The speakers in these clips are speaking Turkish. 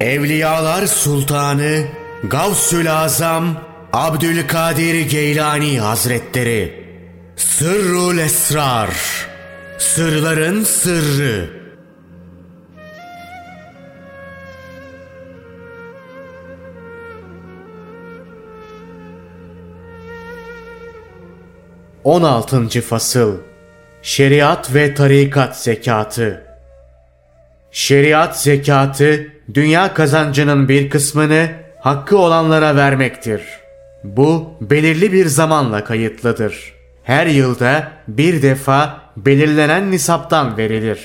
Evliyalar Sultanı Gavsül Azam Abdülkadir Geylani Hazretleri. Sırrul Esrar. Sırların Sırrı. 16. Fasıl. Şeriat ve Tarikat Zekatı. Şeriat zekatı, dünya kazancının bir kısmını hakkı olanlara vermektir. Bu belirli bir zamanla kayıtlıdır. Her yılda bir defa belirlenen nisaptan verilir.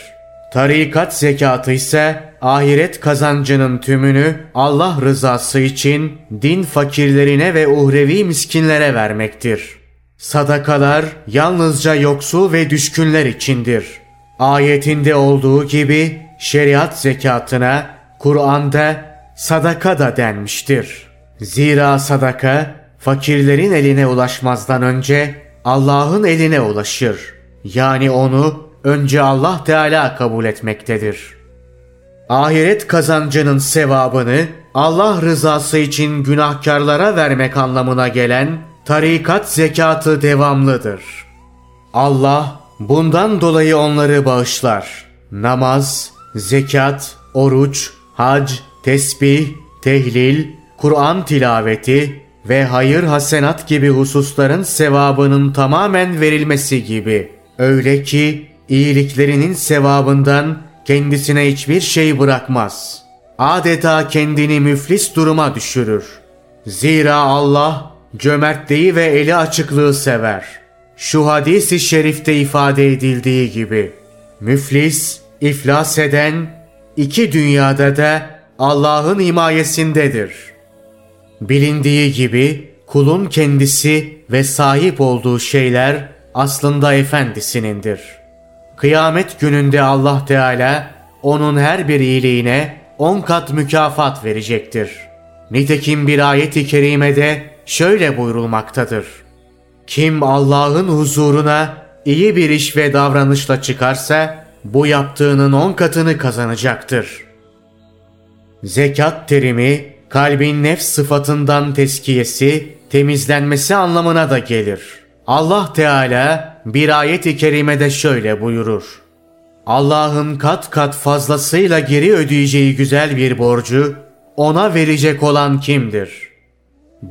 Tarikat zekatı ise ahiret kazancının tümünü Allah rızası için din fakirlerine ve uhrevi miskinlere vermektir.'' Sadakalar yalnızca yoksul ve düşkünler içindir. Ayetinde olduğu gibi şeriat zekatına Kur'an'da sadaka da denmiştir. Zira sadaka fakirlerin eline ulaşmazdan önce Allah'ın eline ulaşır. Yani onu önce Allah Teala kabul etmektedir. Ahiret kazancının sevabını Allah rızası için günahkarlara vermek anlamına gelen tarikat zekatı devamlıdır. Allah bundan dolayı onları bağışlar. Namaz, zekat, oruç, hac, tesbih, tehlil, Kur'an tilaveti ve hayır hasenat gibi hususların sevabının tamamen verilmesi gibi. Öyle ki iyiliklerinin sevabından kendisine hiçbir şey bırakmaz. Adeta kendini müflis duruma düşürür. Zira Allah cömertliği ve eli açıklığı sever. Şu hadisi şerifte ifade edildiği gibi müflis, iflas eden iki dünyada da Allah'ın himayesindedir. Bilindiği gibi kulun kendisi ve sahip olduğu şeyler aslında efendisinindir. Kıyamet gününde Allah Teala onun her bir iyiliğine on kat mükafat verecektir. Nitekim bir ayet-i kerimede şöyle buyurulmaktadır. Kim Allah'ın huzuruna iyi bir iş ve davranışla çıkarsa bu yaptığının on katını kazanacaktır. Zekat terimi kalbin nefs sıfatından teskiyesi, temizlenmesi anlamına da gelir. Allah Teala bir ayet-i kerimede şöyle buyurur. Allah'ın kat kat fazlasıyla geri ödeyeceği güzel bir borcu ona verecek olan kimdir?''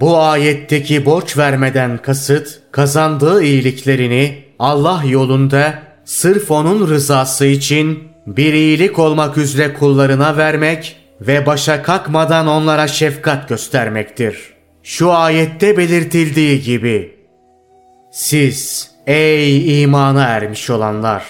Bu ayetteki borç vermeden kasıt kazandığı iyiliklerini Allah yolunda sırf onun rızası için bir iyilik olmak üzere kullarına vermek ve başa kalkmadan onlara şefkat göstermektir. Şu ayette belirtildiği gibi Siz ey imana ermiş olanlar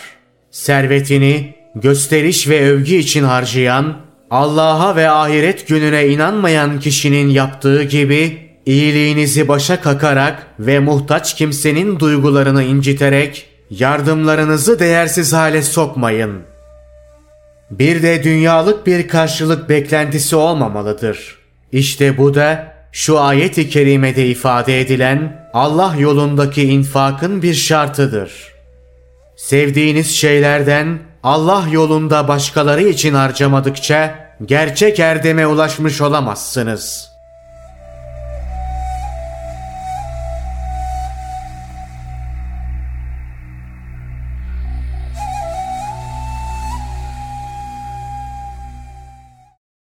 servetini gösteriş ve övgü için harcayan Allah'a ve ahiret gününe inanmayan kişinin yaptığı gibi iyiliğinizi başa kakarak ve muhtaç kimsenin duygularını inciterek yardımlarınızı değersiz hale sokmayın. Bir de dünyalık bir karşılık beklentisi olmamalıdır. İşte bu da şu ayet-i kerimede ifade edilen Allah yolundaki infakın bir şartıdır. Sevdiğiniz şeylerden Allah yolunda başkaları için harcamadıkça gerçek erdeme ulaşmış olamazsınız.''